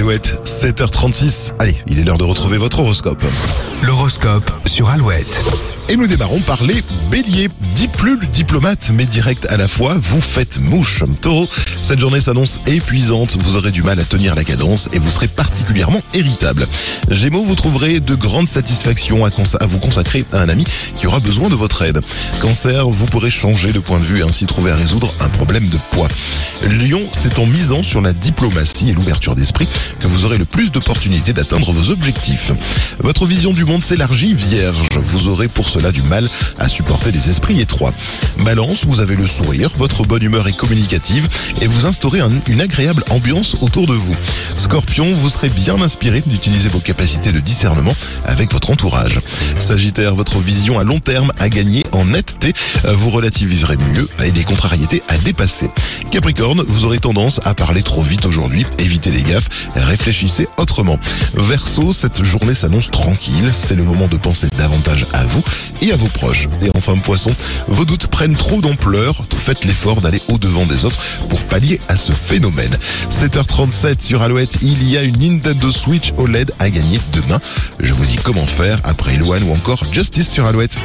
Alouette, 7h36. Allez, il est l'heure de retrouver votre horoscope. L'horoscope sur Alouette. Et nous démarrons par les béliers. Dit plus le diplomate, mais direct à la fois, vous faites mouche. Taureau, cette journée s'annonce épuisante, vous aurez du mal à tenir la cadence et vous serez particulièrement irritable. Gémeaux, vous trouverez de grandes satisfactions à, à vous consacrer à un ami qui aura besoin de votre aide. Cancer, vous pourrez changer de point de vue et ainsi trouver à résoudre un problème de poids. Lion, c'est en misant sur la diplomatie et l'ouverture d'esprit que vous aurez le plus d'opportunités d'atteindre vos objectifs. Votre vision du monde s'élargit, Vierge. Vous aurez pour cela du mal à supporter les esprits étroits. Balance, vous avez le sourire, votre bonne humeur est communicative et vous instaurez un- une agréable ambiance autour de vous. Scorpion, vous serez bien inspiré d'utiliser vos capacités de discernement avec votre entourage. Sagittaire, votre vision à long terme a gagné en netteté. Euh, Vous relativiserez mieux et les contrariétés à dépasser. Capricorne, vous aurez tendance à parler trop vite aujourd'hui. Évitez les gaffes, réfléchissez autrement. Verseau, cette journée s'annonce tranquille. C'est le moment de penser davantage à vous et à vos proches. Et enfin, poisson, vos doutes prennent trop d'ampleur. Faites l'effort d'aller au-devant des autres pour pallier à ce phénomène. 7h37 sur Alouette, il y a une Nintendo Switch OLED à gagner demain. Je vous dis comment faire après Eloane ou encore Justice sur Alouette.